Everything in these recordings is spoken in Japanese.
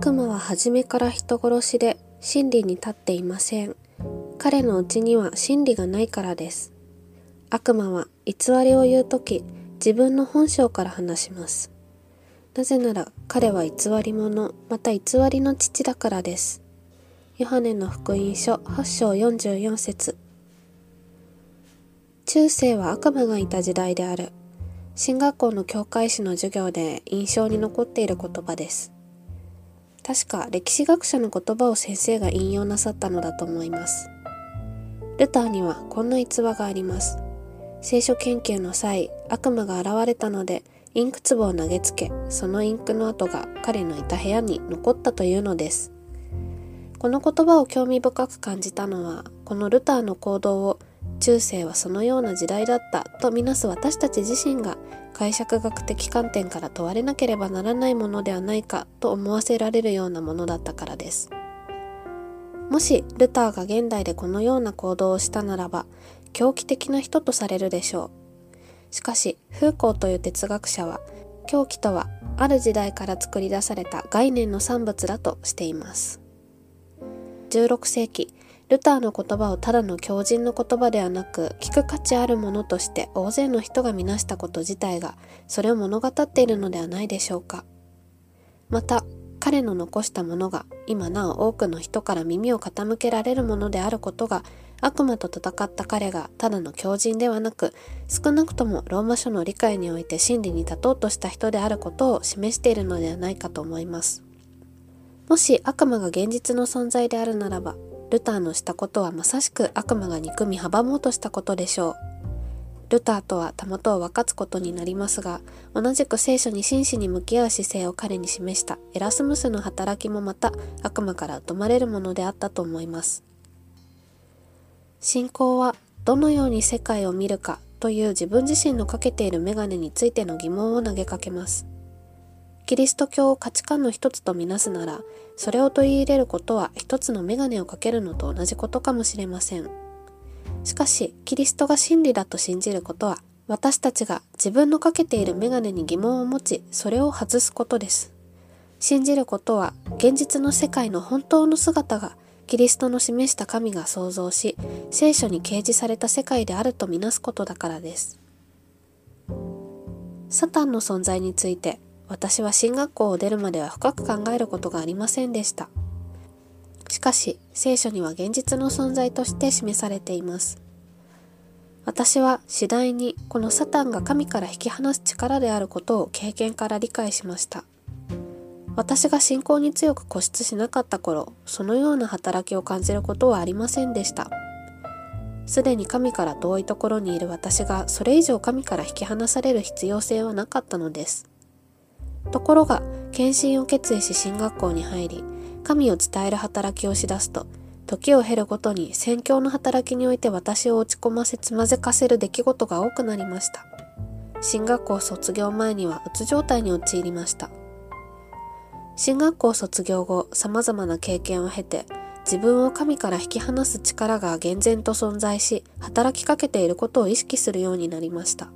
悪魔は初めから人殺しで真理に立っていません。彼のうちには真理がないからです。悪魔は偽りを言うとき、自分の本性から話します。なぜなら彼は偽り者、また偽りの父だからです。ヨハネの福音書8章44節中世は悪魔がいた時代である。進学校の教会史の授業で印象に残っている言葉です。確か歴史学者の言葉を先生が引用なさったのだと思います。ルターにはこんな逸話があります。聖書研究の際、悪魔が現れたので、インク壺を投げつけ、そのインクの跡が彼のいた部屋に残ったというのです。この言葉を興味深く感じたのは、このルターの行動を中世はそのような時代だったとみなす私たち自身が解釈学的観点から問われなければならないものではないかと思わせられるようなものだったからです。もしルターが現代でこのような行動をしたならば狂気的な人とされるでしょう。しかし、フーコーという哲学者は、狂気とはある時代から作り出された概念の産物だとしています。16世紀、ルターの言葉をただの強靭の言葉ではなく、聞く価値あるものとして大勢の人が見なしたこと自体が、それを物語っているのではないでしょうか。また、彼の残したものが今なお多くの人から耳を傾けられるものであることが悪魔と戦った彼がただの狂人ではなく少なくともローマ書の理解において真理に立とうとした人であることを示しているのではないかと思いますもし悪魔が現実の存在であるならばルターのしたことはまさしく悪魔が憎み阻もうとしたことでしょう。ルターとはたもとを分かつことになりますが同じく聖書に真摯に向き合う姿勢を彼に示した。エラスムスの働きもまた悪魔から疎まれるものであったと思います。信仰はどのように世界を見るかという自分自身のかけているメガネについての疑問を投げかけます。キリスト教を価値観の一つとみなすなら、それを取り入れることは一つのメガネをかけるのと同じことかもしれません。しかし、キリストが真理だと信じることは、私たちが自分のかけているメガネに疑問を持ち、それを外すことです。信じることは、現実の世界の本当の姿がキリストの示した神が創造し、聖書に掲示された世界であるとみなすことだからです。サタンの存在について、私は進学校を出るまでは深く考えることがありませんでした。しかし、聖書には現実の存在として示されています。私は次第にこのサタンが神から引き離す力であることを経験から理解しました。私が信仰に強く固執しなかった頃、そのような働きを感じることはありませんでした。すでに神から遠いところにいる私がそれ以上神から引き離される必要性はなかったのです。ところが、献身を決意し進学校に入り、神を伝える働きをしだすと、時を経るごとに宣教の働きにおいて私を落ち込ませつまぜかせる出来事が多くなりました。進学校卒業前にはうつ状態に陥りました。進学校卒業後、様々な経験を経て、自分を神から引き離す力が厳然と存在し、働きかけていることを意識するようになりました。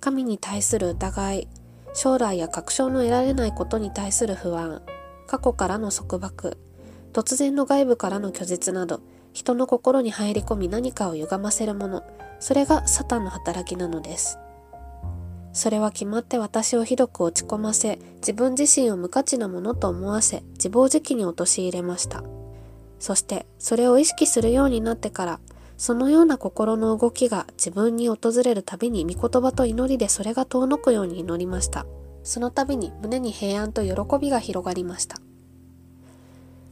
神に対する疑い、将来や確証の得られないことに対する不安、過去からの束縛、突然の外部からの拒絶など、人の心に入り込み何かを歪ませるもの、それがサタンの働きなのです。それは決まって私をひどく落ち込ませ、自分自身を無価値なものと思わせ、自暴自棄に陥れました。そして、それを意識するようになってから、そのような心の動きが自分に訪れるたびに御言葉と祈りでそれが遠のくように祈りました。その度に胸に平安と喜びが広がりました。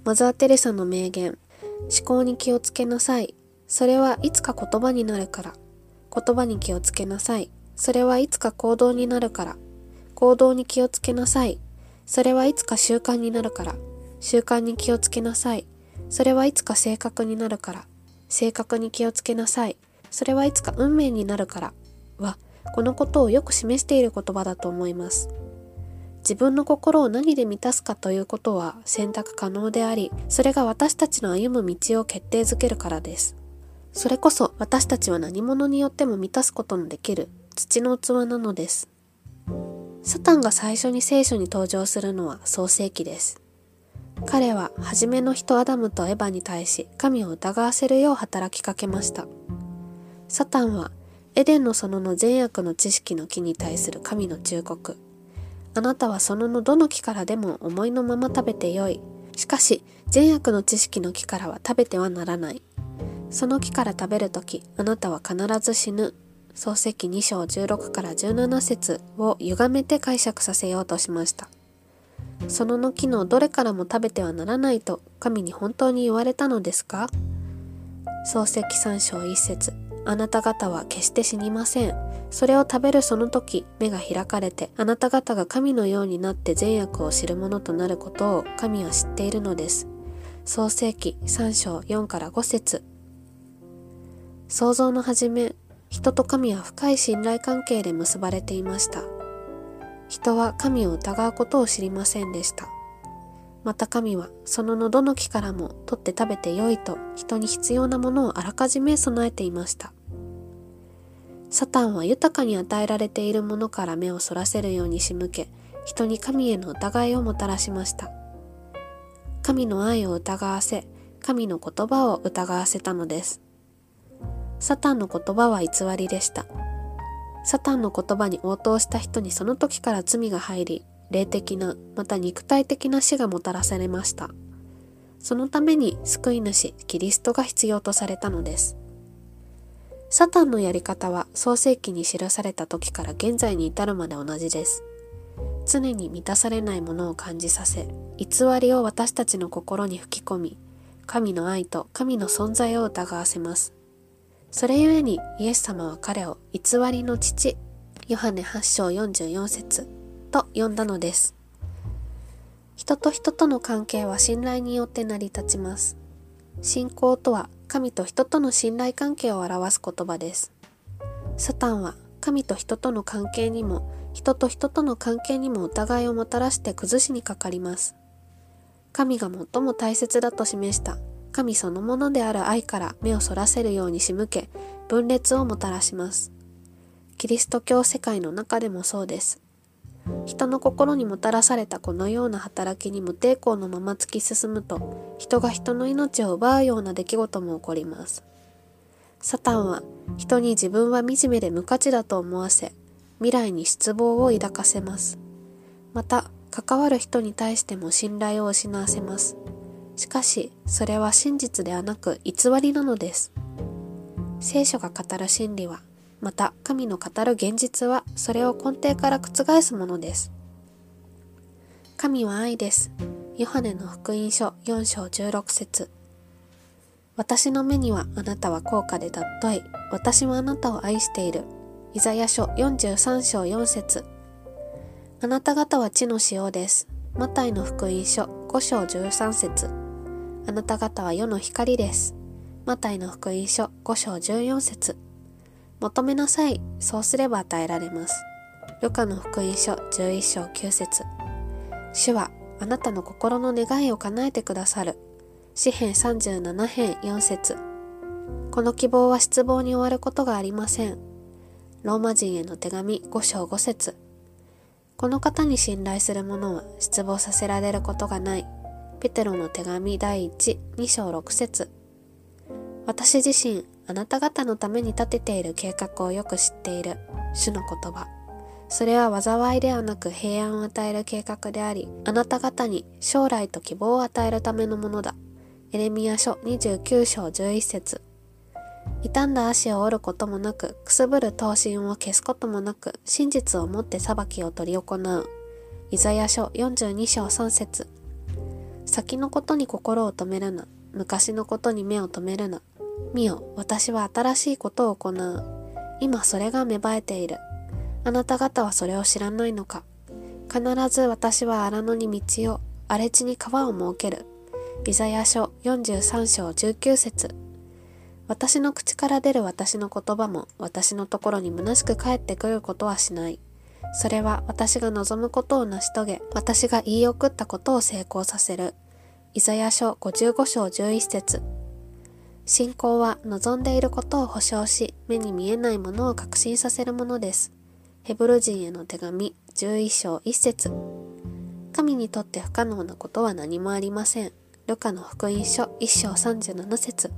マザー・テレサの名言、思考に気をつけなさい。それはいつか言葉になるから。言葉に気をつけなさい。それはいつか行動になるから。行動に気をつけなさい。それはいつか習慣になるから。習慣に気をつけなさい。それはいつか性格になるから。性格に気をつけなさい。それはいつか運命になるから。は、このことをよく示している言葉だと思います。自分の心を何で満たすかということは選択可能であり、それが私たちの歩む道を決定づけるからです。それこそ私たちは何者によっても満たすことのできる土の器なのです。サタンが最初に聖書に登場するのは創世記です。彼は初めの人アダムとエヴァに対し神を疑わせるよう働きかけました。サタンはエデンの園の善悪の知識の木に対する神の忠告。あなたは園のどの木からでも思いのまま食べてよい。しかし善悪の知識の木からは食べてはならない。その木から食べるとき、あなたは必ず死ぬ。漱石2章16から17節を歪めて解釈させようとしました。そのの木のどれからも食べてはならないと神に本当に言われたのですか？漱石3章1節あなた方は決して死にません。それを食べるその時、目が開かれて、あなた方が神のようになって善悪を知る者となることを神は知っているのです。創世記3章4から5節創造の始め、人と神は深い信頼関係で結ばれていました。人は神を疑うことを知りませんでした。また神はその喉の木からも取って食べてよいと人に必要なものをあらかじめ備えていました。サタンは豊かに与えられているものから目をそらせるように仕向け、人に神への疑いをもたらしました。神の愛を疑わせ、神の言葉を疑わせたのです。サタンの言葉は偽りでした。サタンの言葉に応答した人にその時から罪が入り、霊的な、また肉体的な死がもたらされました。そのために救い主、キリストが必要とされたのです。サタンのやり方は創世記に記された時から現在に至るまで同じです。常に満たされないものを感じさせ、偽りを私たちの心に吹き込み、神の愛と神の存在を疑わせます。それゆえにイエス様は彼を偽りの父、ヨハネ8章44節と呼んだのです。人と人との関係は信頼によって成り立ちます。信仰とは神と人との信頼関係を表す言葉です。サタンは神と人との関係にも人と人との関係にも疑いをもたらして崩しにかかります。神が最も大切だと示した神そのものである愛から目をそらせるように仕向け分裂をもたらします。キリスト教世界の中でもそうです。人の心にもたらされたこのような働きに無抵抗のまま突き進むと人が人の命を奪うような出来事も起こりますサタンは人に自分は惨めで無価値だと思わせ未来に失望を抱かせますまた関わる人に対しても信頼を失わせますしかしそれは真実ではなく偽りなのです聖書が語る真理はまた神の語る現実はそれを根底から覆すものです。神は愛です。ヨハネの福音書4章16節私の目にはあなたは高価で尊い。私もあなたを愛している。イザヤ書43章4節あなた方は地の塩です。マタイの福音書5章13節あなた方は世の光です。マタイの福音書5章14節求めなさい。そうすれば与えられます。ルカの福音書11章9節主はあなたの心の願いを叶えてくださる。詩編37編4節この希望は失望に終わることがありません。ローマ人への手紙5章5節この方に信頼する者は失望させられることがない。ペテロの手紙第1、2章6節私自身、あなた方のために立てている計画をよく知っている主の言葉。それは災いではなく平安を与える計画であり、あなた方に将来と希望を与えるためのものだ。エレミア書29章11節傷んだ足を折ることもなく、くすぶる刀身を消すこともなく、真実をもって裁きを執り行う。イザヤ書42章3節先のことに心を止めるな。昔のことに目を留めるな。見よ、私は新しいことを行う。今それが芽生えている。あなた方はそれを知らないのか。必ず私は荒野に道を、荒れ地に川を設ける。イザヤ書43章19節私の口から出る私の言葉も私のところに虚しく帰ってくることはしない。それは私が望むことを成し遂げ、私が言い送ったことを成功させる。イザヤ書55章11節信仰は望んでいることを保証し、目に見えないものを確信させるものです。ヘブル人への手紙11章1節神にとって不可能なことは何もありません。ルカの福音書1章37節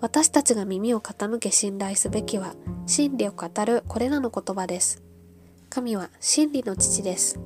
私たちが耳を傾け信頼すべきは真理を語るこれらの言葉です。神は真理の父です。